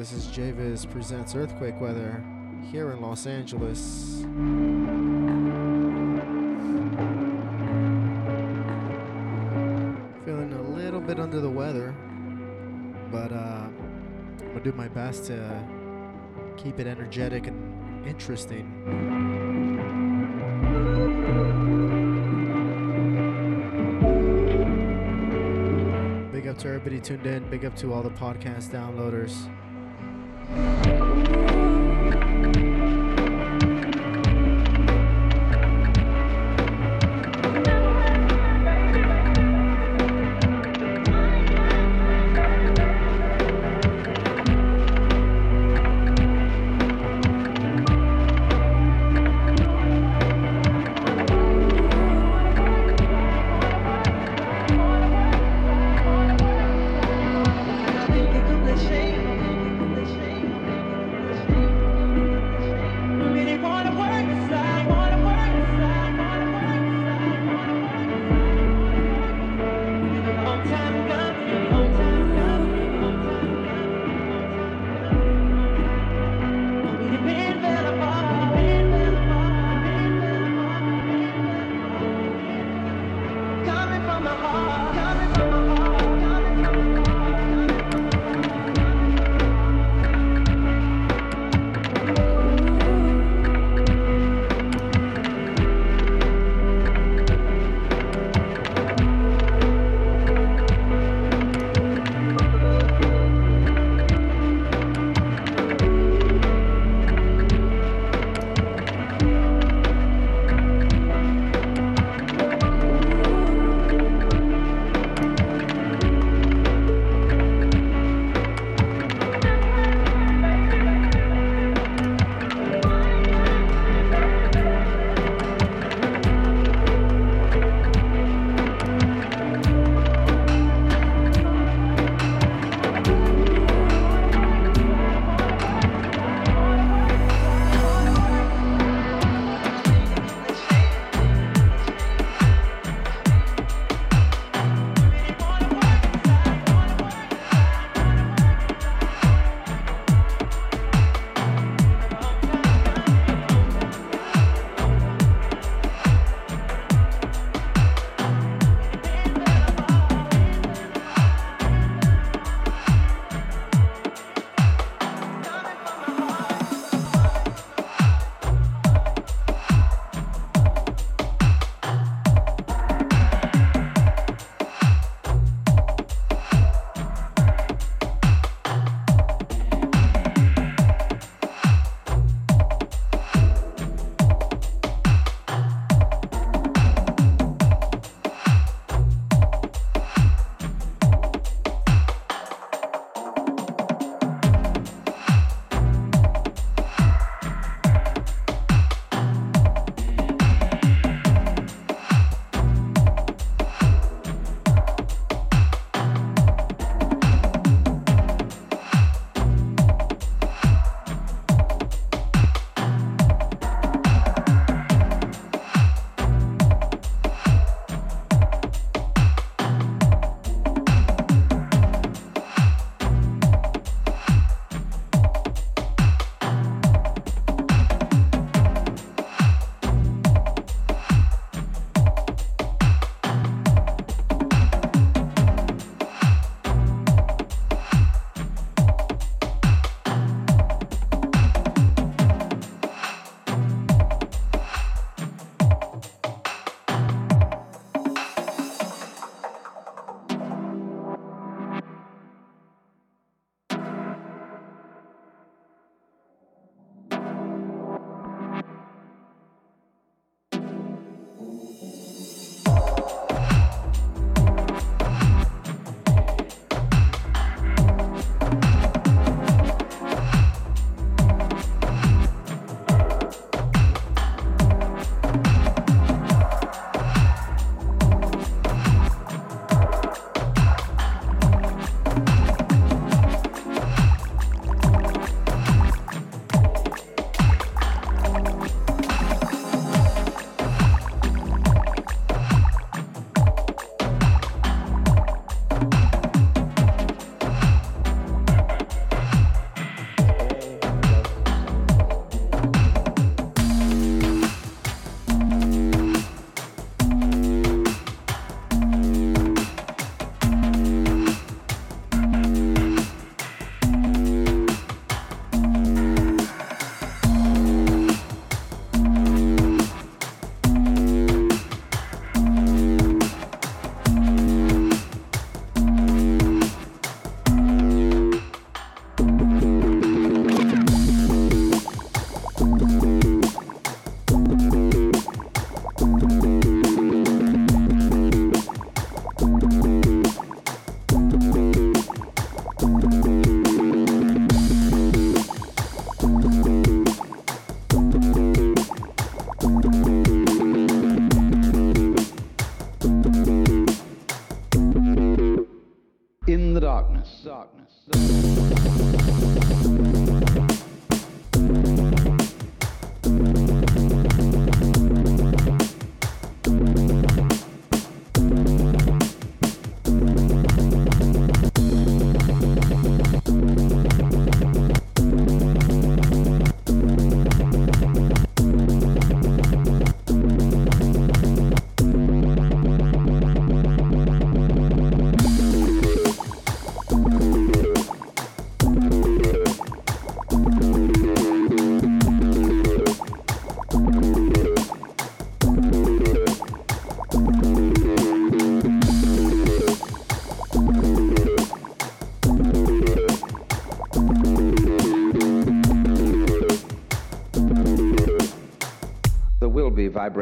This is Javis Presents Earthquake Weather here in Los Angeles. Feeling a little bit under the weather, but uh, I'm gonna do my best to keep it energetic and interesting. Big up to everybody tuned in. Big up to all the podcast downloaders.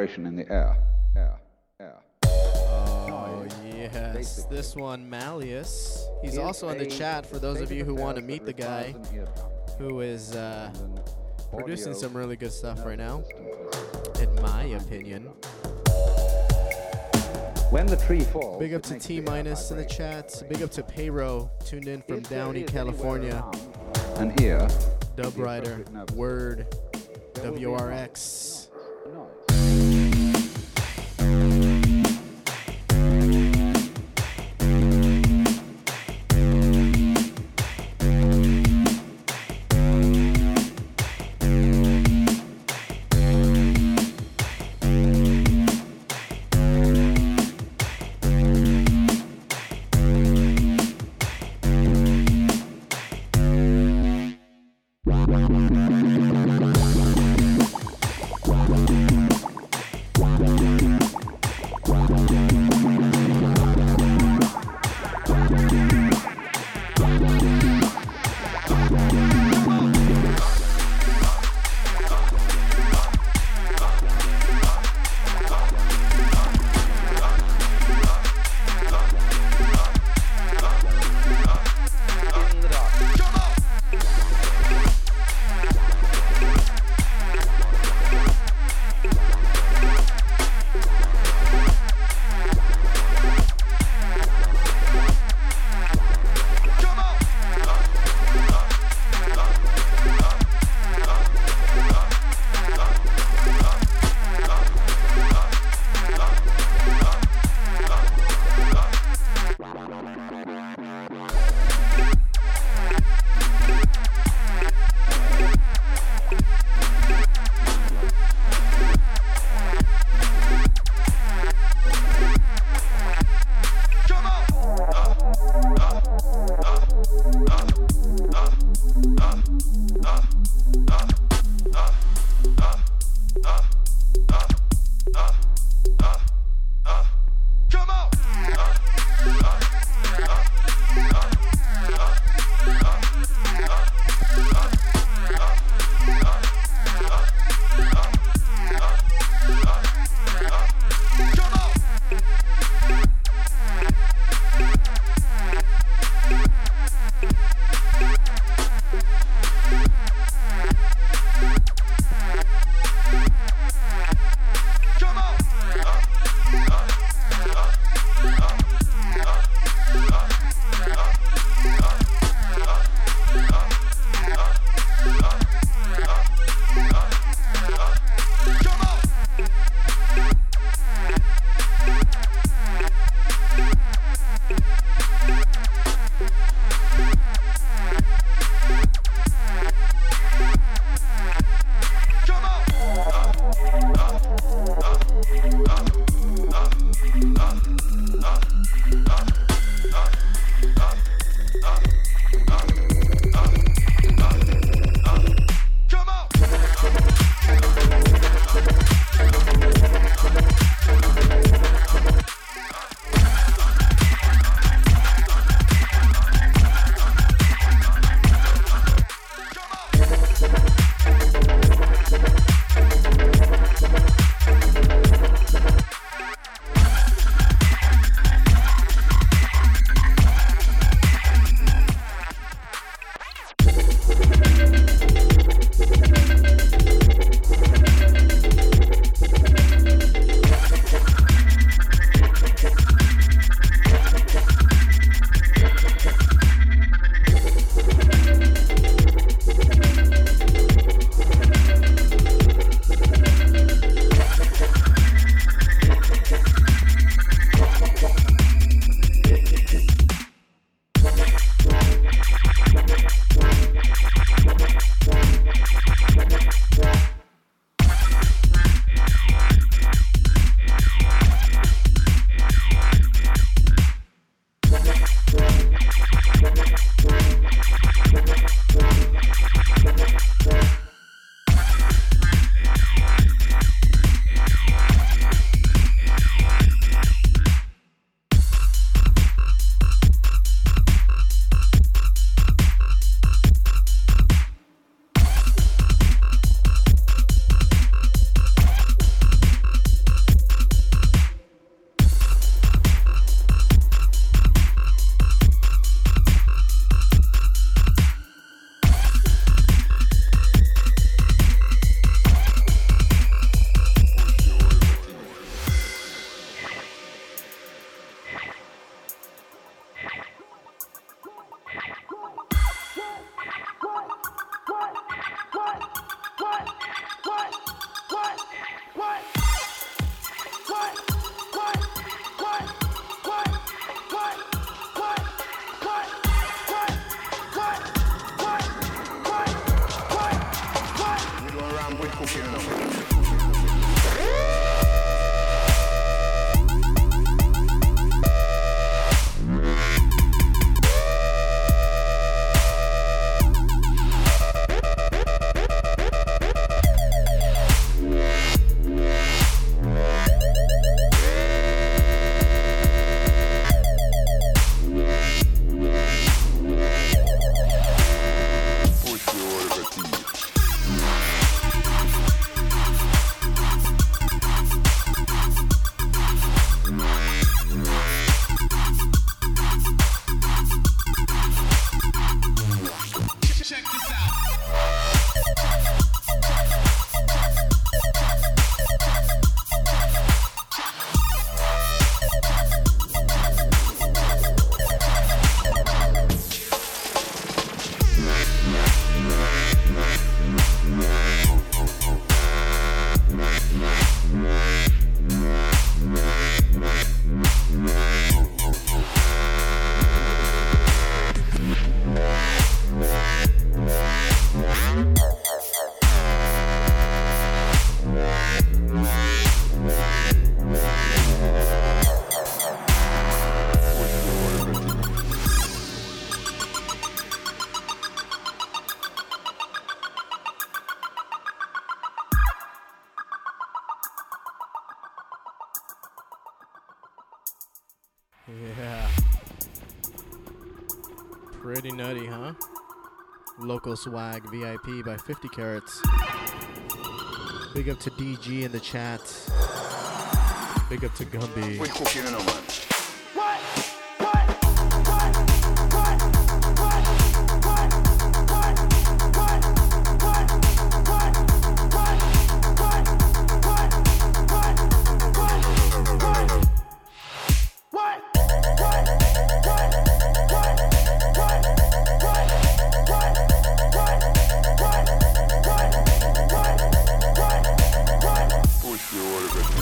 Vibration in the air. Air. Air. Oh, yes. basically, This one, Malleus. He's also in the chat for those of you who want to meet the guy requires an eardrum who is uh, producing some really good stuff right now, in my opinion. When the tree falls, Big up to T minus in the chat. Big up to Payro, tuned in from If Downey, California. And here. Dub Rider, Word, WRX. Nutty, huh? Local swag VIP by 50 carats. Big up to DG in the chat. Big up to Gumby.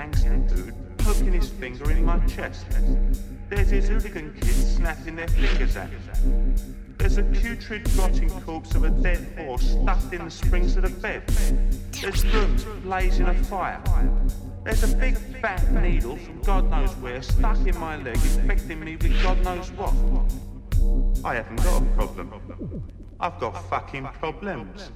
gangster dude poking his finger in my chest. There's his hooligan kids snapping their fingers at him. There's a putrid rotting corpse of a dead horse stuffed in the springs of the bed. There's rooms blazing a fire. There's a big fat needle from God knows where stuck in my leg, infecting me with God knows what. I haven't got a problem. I've got fucking problems.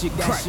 Shit crack.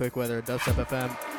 Javis, Earthquake Weather, Dubstep FM.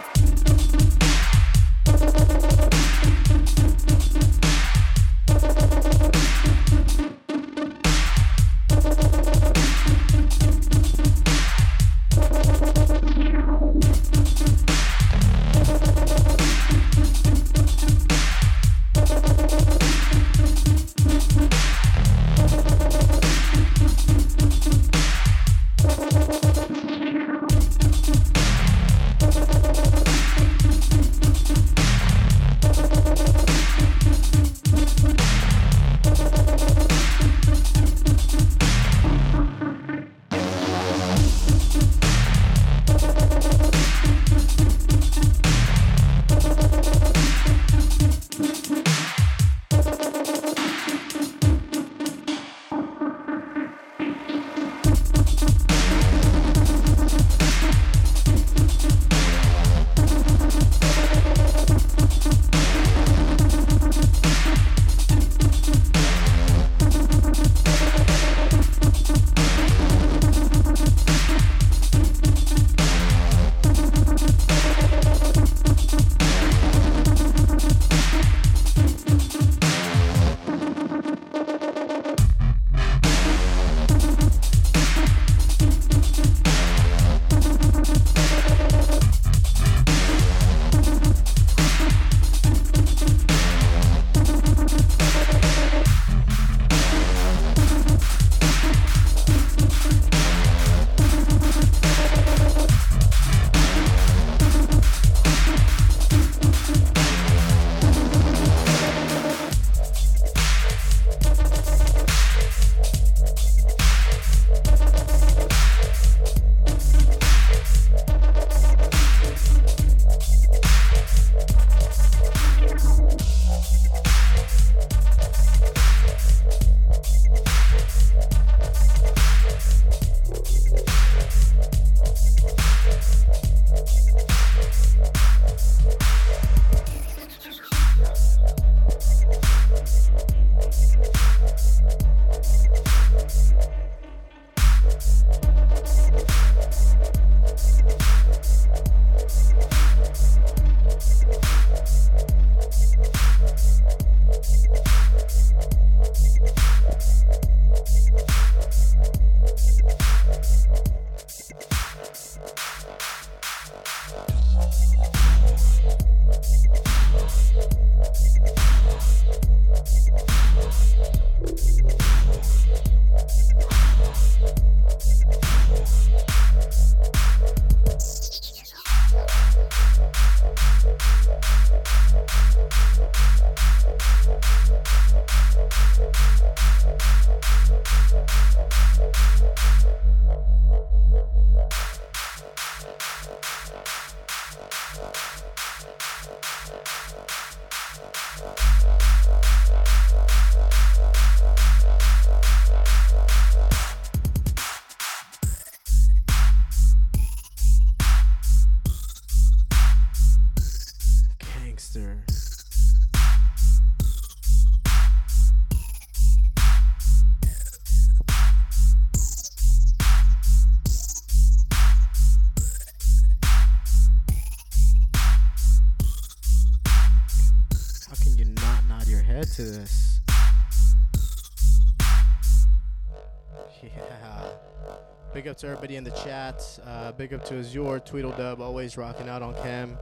Big up to everybody in the chat. Uh, big up to Azure, Tweedledub, always rocking out on cam.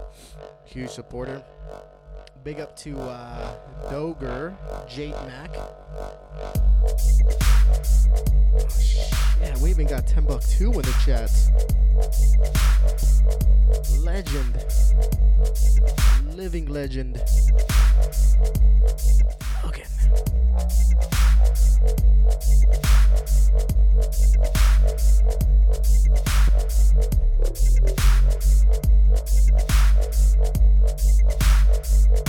Huge supporter. Big up to uh, Doger, Jate Mac. Yeah, we even got Timbuktu in the chat. Legend. Living legend. Okay. Thank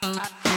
Thank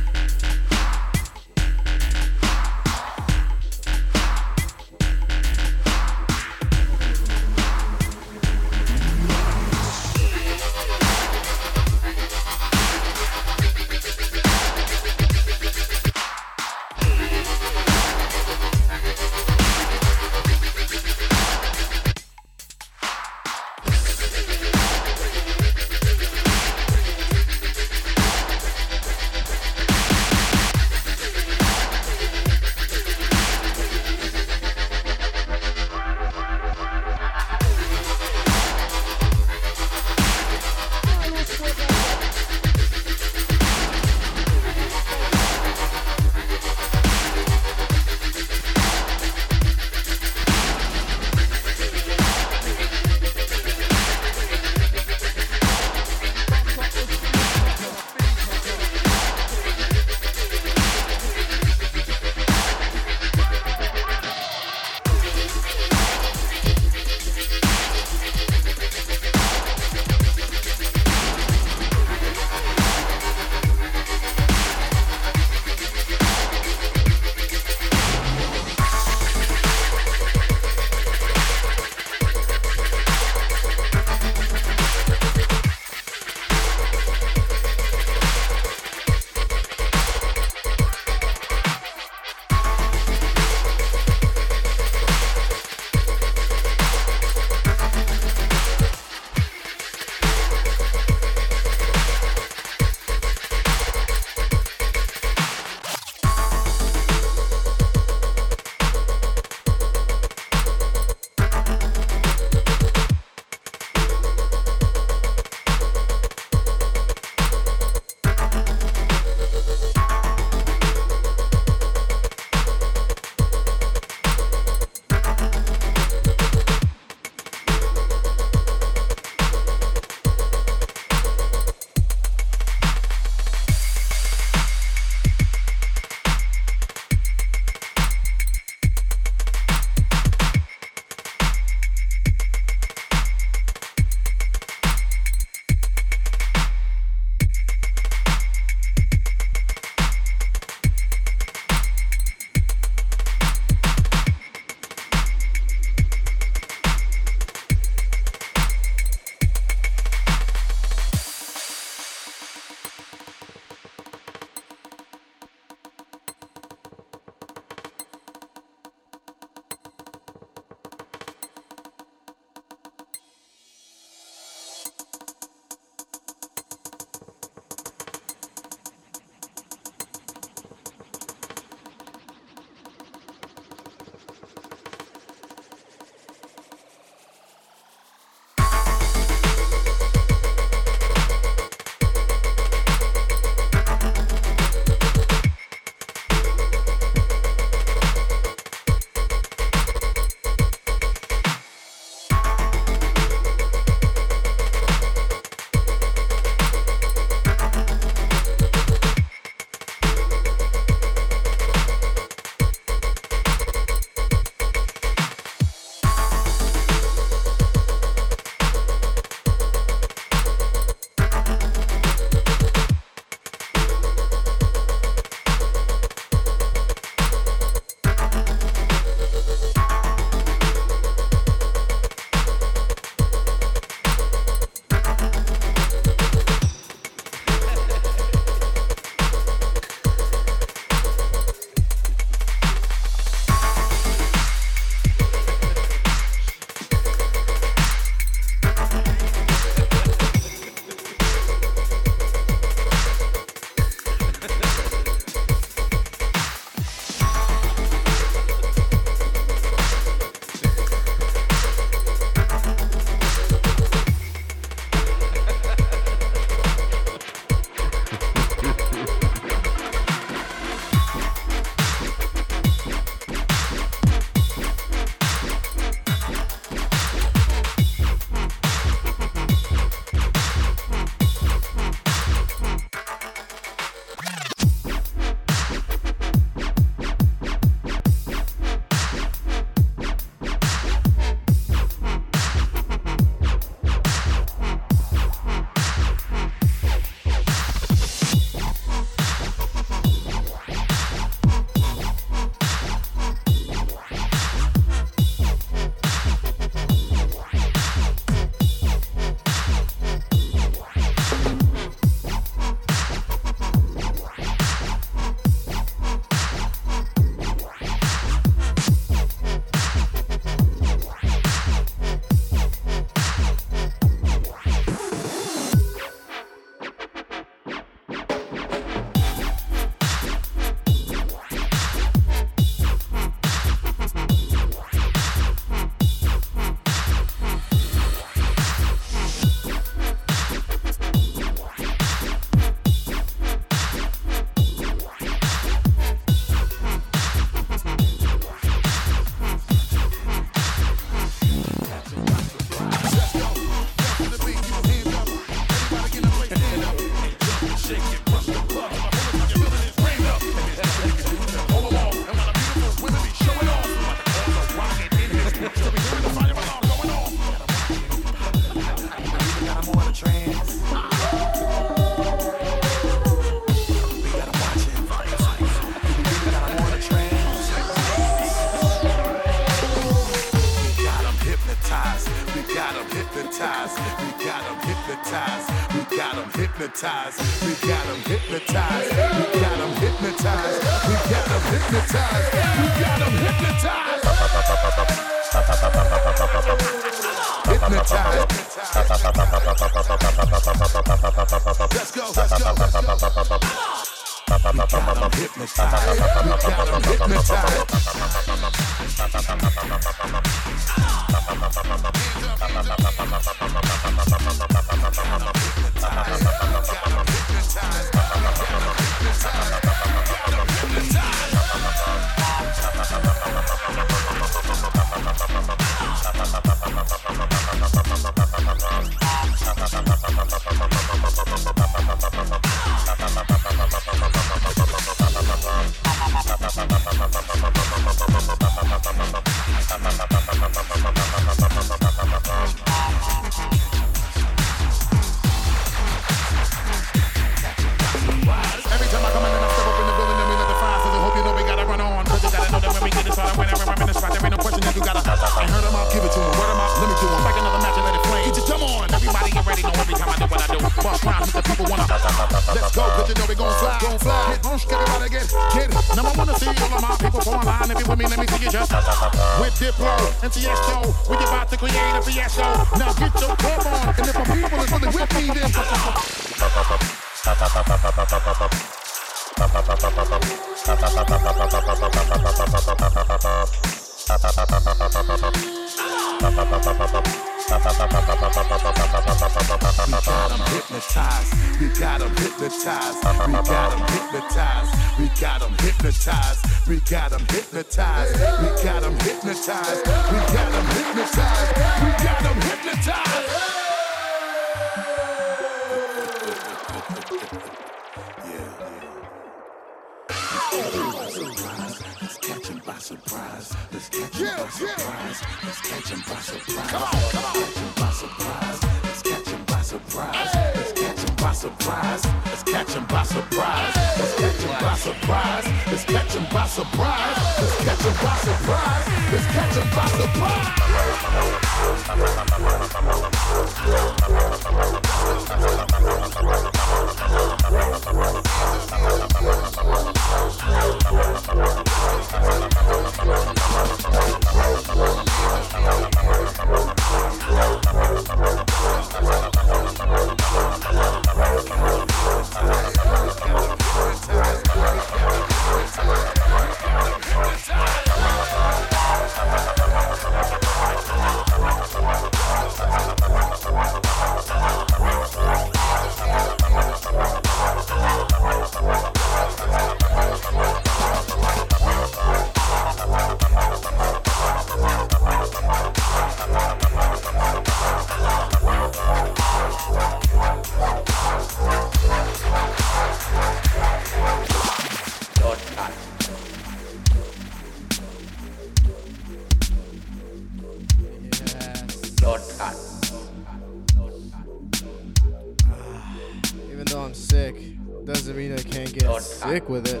get sick with it.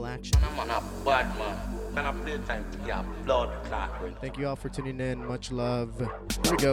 Action. I'm a bad man. I time to get blood clot? Thank you all for tuning in. Much love. Here we go.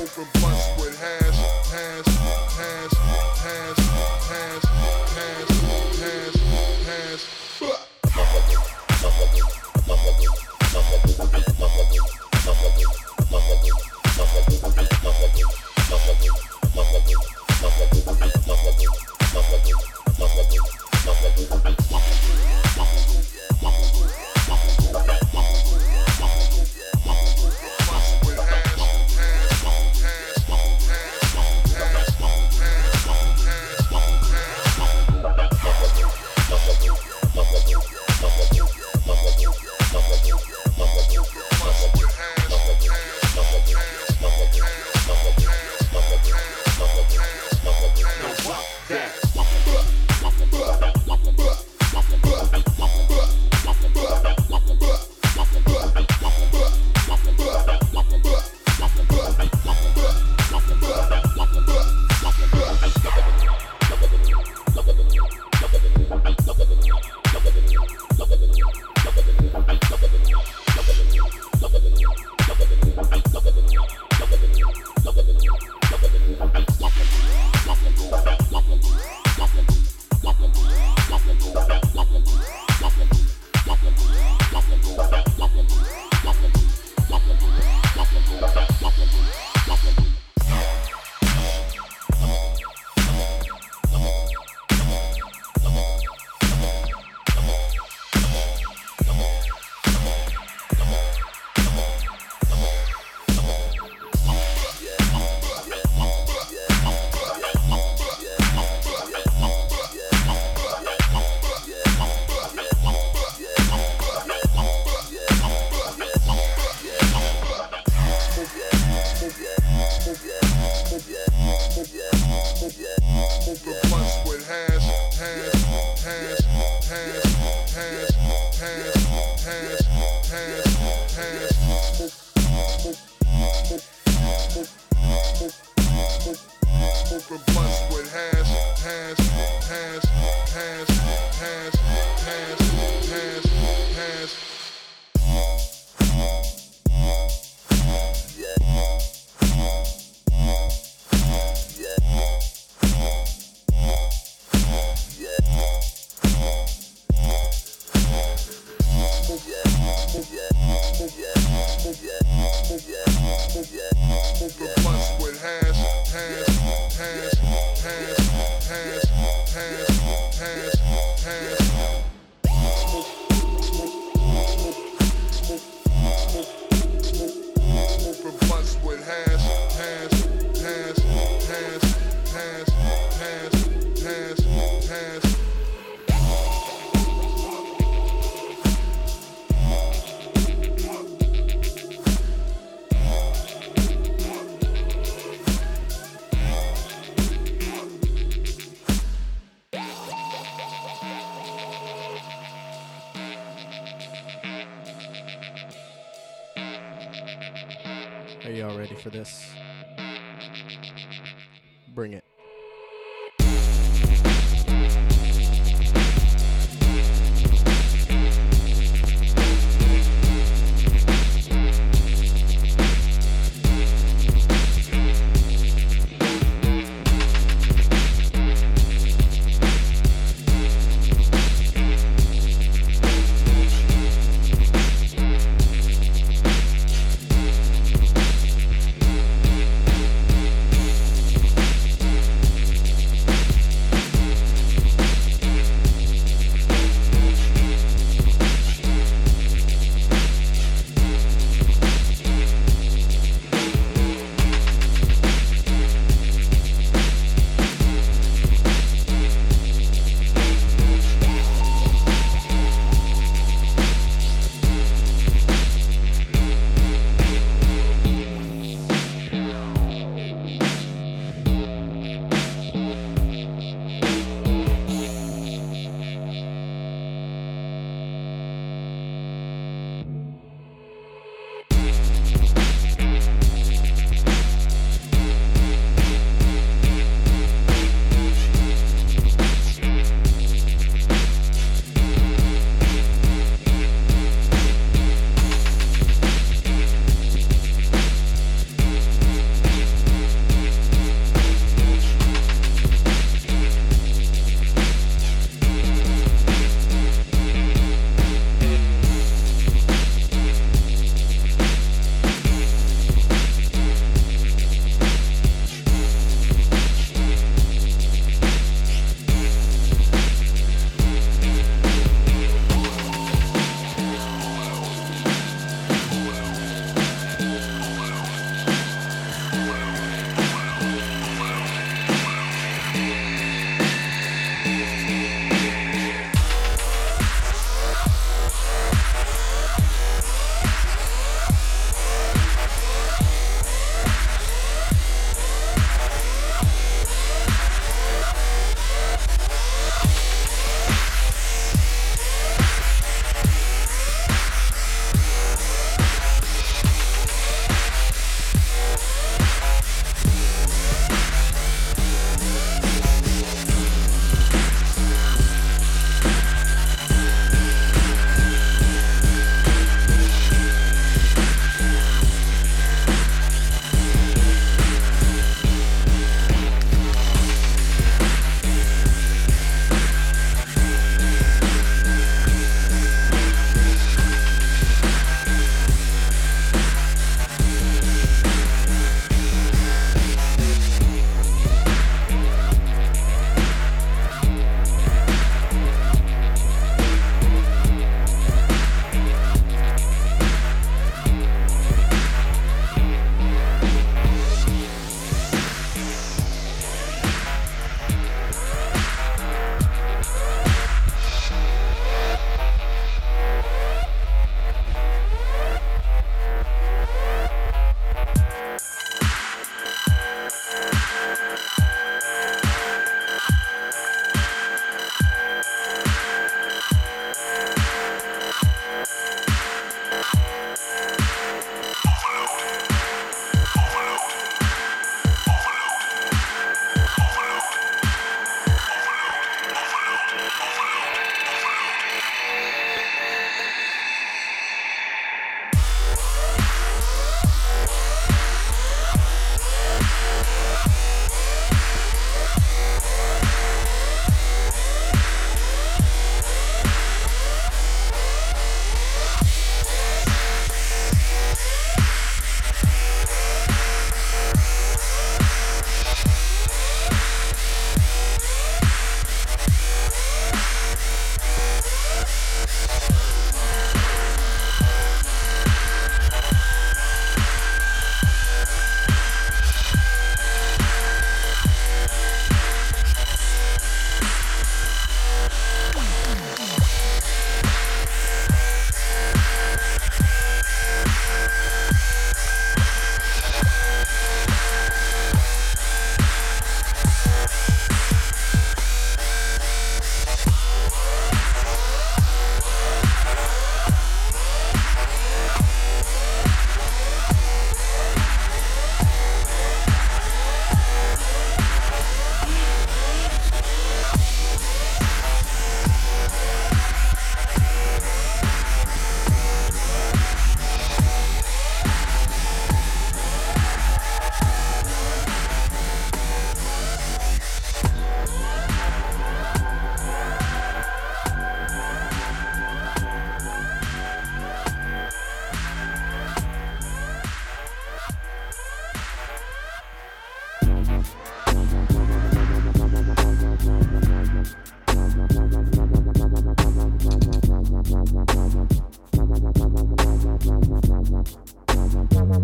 open blunts with hash, hash, hash, hash, hash, hash, hash, hash. hash.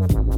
Thank you.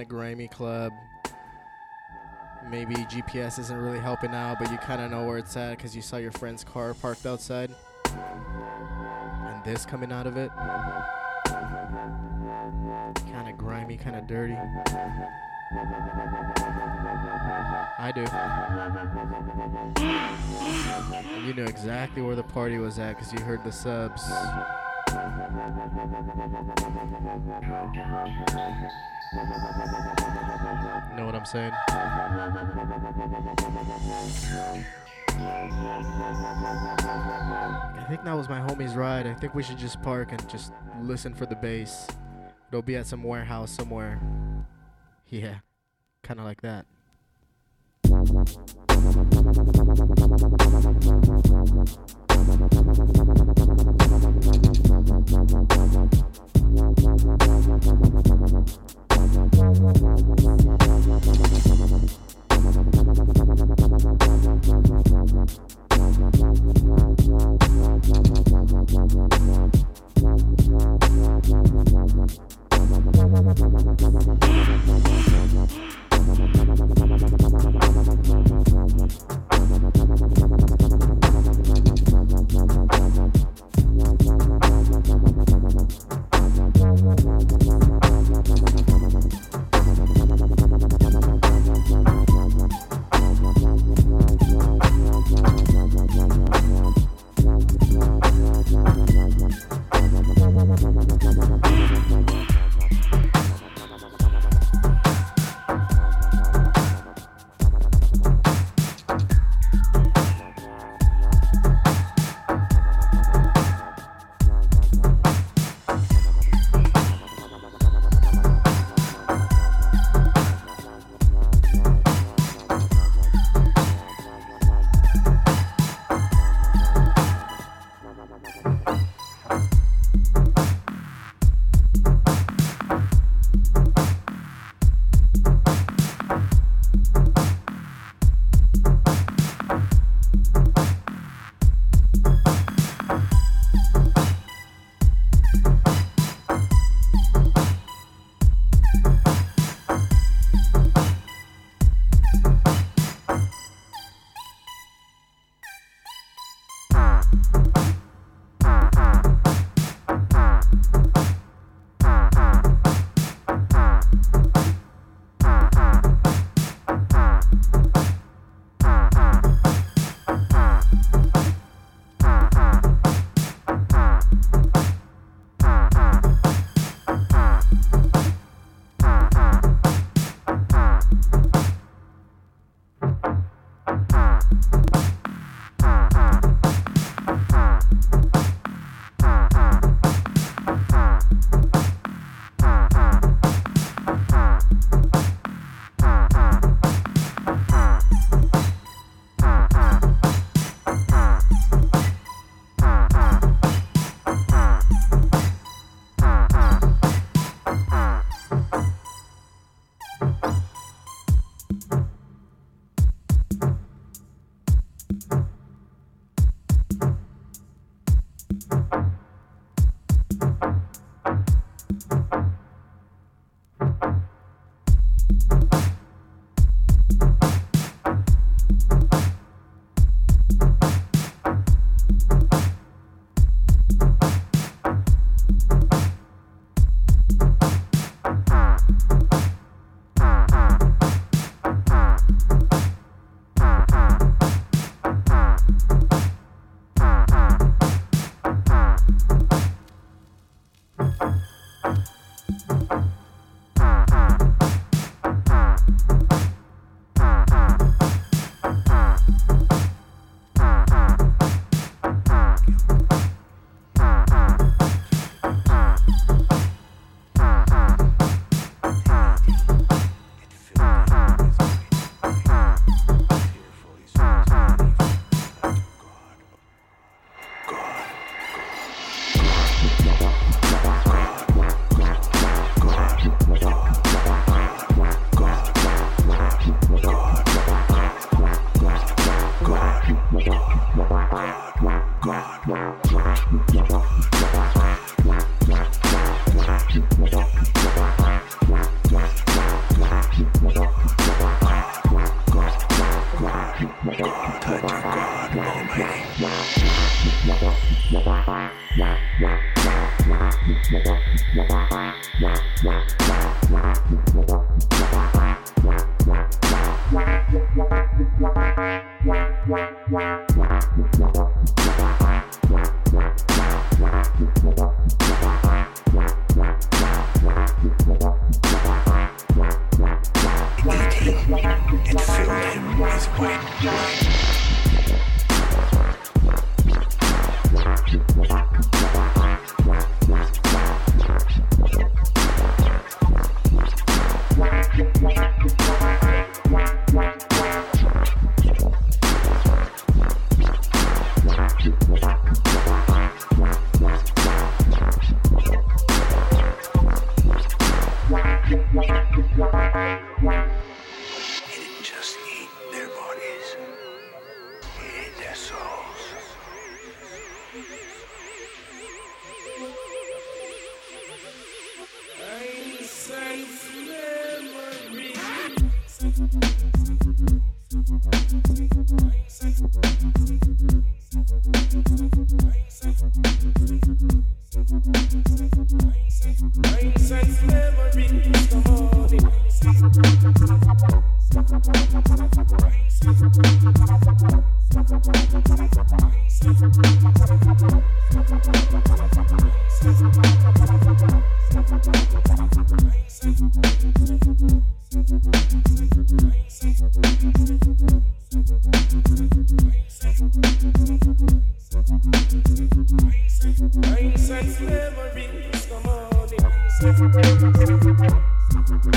Kind of grimy club. Maybe GPS isn't really helping out, but you kind of know where it's at because you saw your friend's car parked outside. And this coming out of it. Kind of grimy, kind of dirty. I do. You knew exactly where the party was at because you heard the subs. Know what I'm saying? I think that was my homie's ride. I think we should just park and just listen for the bass. It'll be at some warehouse somewhere. Yeah, kind of like that.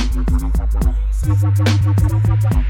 Thank you.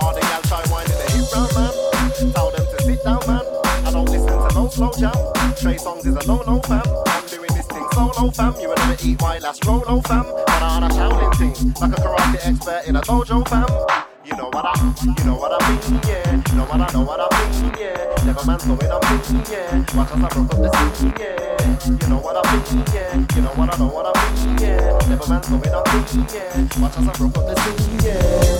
All the gal try whining the hip round, man. Tell them to sit down, man. I don't listen to no slow jam. Trey Songz is a no-no, fam. I'm doing this thing solo, fam. You will never eat my last Rolo, oh, fam. But I'm on a Shaolin thing, like a karate expert in a dojo, fam. You know what I, you know what I mean, yeah. You know what I know what I mean, yeah. Never man's going up me, yeah. Watch as I broke up the scene, yeah. You know what I mean, yeah. You know what I know what I yeah. Never man's going up me, yeah. Watch as I broke up the scene, yeah.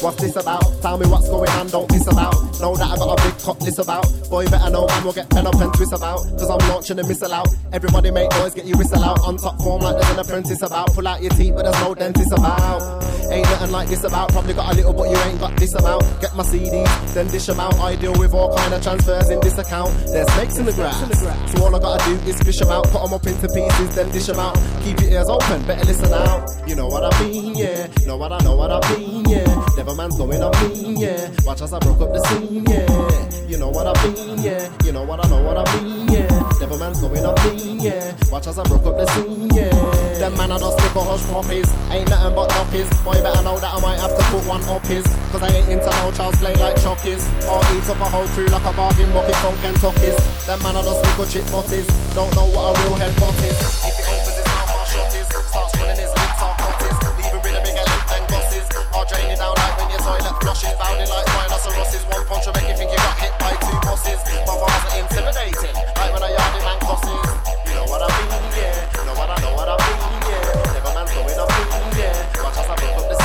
What's this about? Tell me what's going on, don't miss about. Know that I got a big cut list about. Boy, better know man will get fed up and twist about. Cause I'm launching a missile out. Everybody make noise, get your whistle out. On top form like there's an apprentice about. Pull out your teeth, but there's no dentist about. Ain't nothing like this about. Probably got a little, but you ain't got this amount. Get my CDs, then dish them out. I deal with all kind of transfers in this account. There's snakes in the grass. So all I gotta do is fish them out. Put them up into pieces, then dish them out. Keep your ears open, better listen out. You know what I mean, yeah. Know what I know what I mean, yeah. Never man's going on me, yeah. Watch as I broke up the scene, yeah. You know what I mean, yeah. You know what I know what I mean, yeah. Never man's going on me, yeah. Watch as I broke up the scene, yeah. Them man I just stick a hush puppies. Ain't nothing but doppies. Boy, better know that I might have to put one up his. Cause I ain't into no child's play like chockies. Or eat up a whole crew like a bargain bucket from Kentucky's. Them man I stick a chip butties. Don't know what a real headbutt is. If it opens his mouth or shotties. Starts running his lips or Or drain it down like when your toilet flushes. Bounding like rhinoceroses. One punch will make you think you got hit by two buses. My bars are intimidating. Like when a yardie man crosses. You know what I mean, yeah. Know what I know what I mean, yeah. Never man's going up yeah. Watch as I broke up the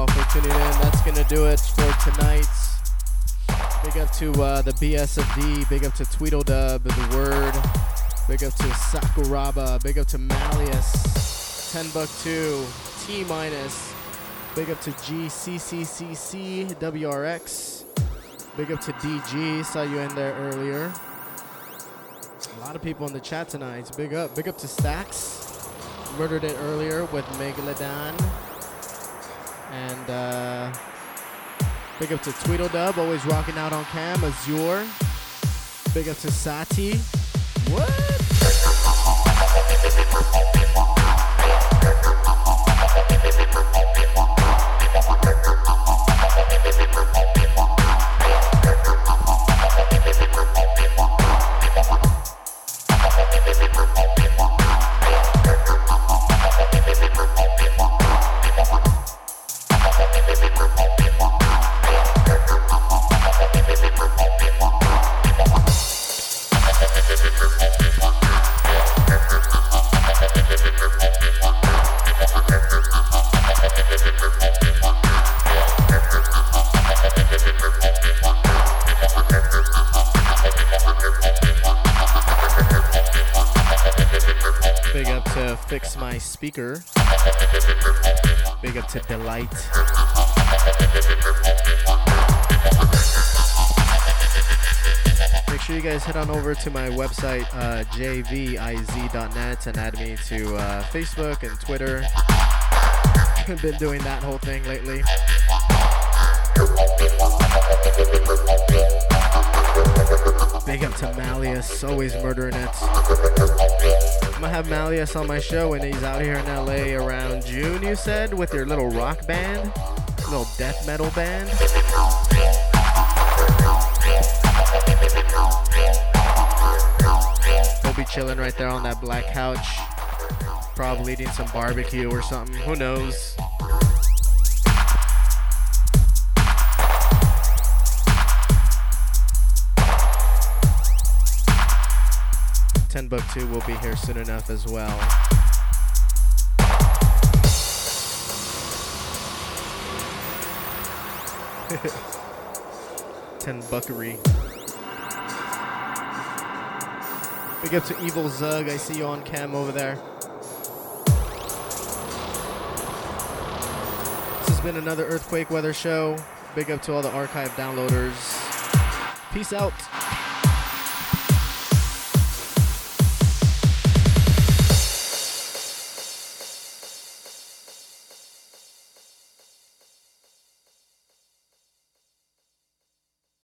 all for tuning in. That's going to do it for tonight. Big up to uh, the BSFD. Big up to Tweedledub, The Word. Big up to Sakuraba. Big up to Malleus. 10 Buck 2. T Minus. Big up to GCCCC WRX. Big up to DG. Saw you in there earlier. A lot of people in the chat tonight. Big up. Big up to Stacks. Murdered it earlier with Megalodon. And uh, big up to Tweedledub, always rocking out on cam. Azure. Big up to Sati. What? Speaker. Big up to Delight. Make sure you guys head on over to my website, uh, jviz.net, and add me to uh, Facebook and Twitter. I've been doing that whole thing lately. Big up to Malleus, always murdering it. I'm gonna have Malleus on my show when he's out here in LA around June, you said, with your little rock band, little death metal band. He'll be chilling right there on that black couch, probably eating some barbecue or something. Who knows? Two will be here soon enough as well. Ten Buckery. Big up to Evil Zug. I see you on cam over there. This has been another Earthquake Weather Show. Big up to all the archive downloaders. Peace out.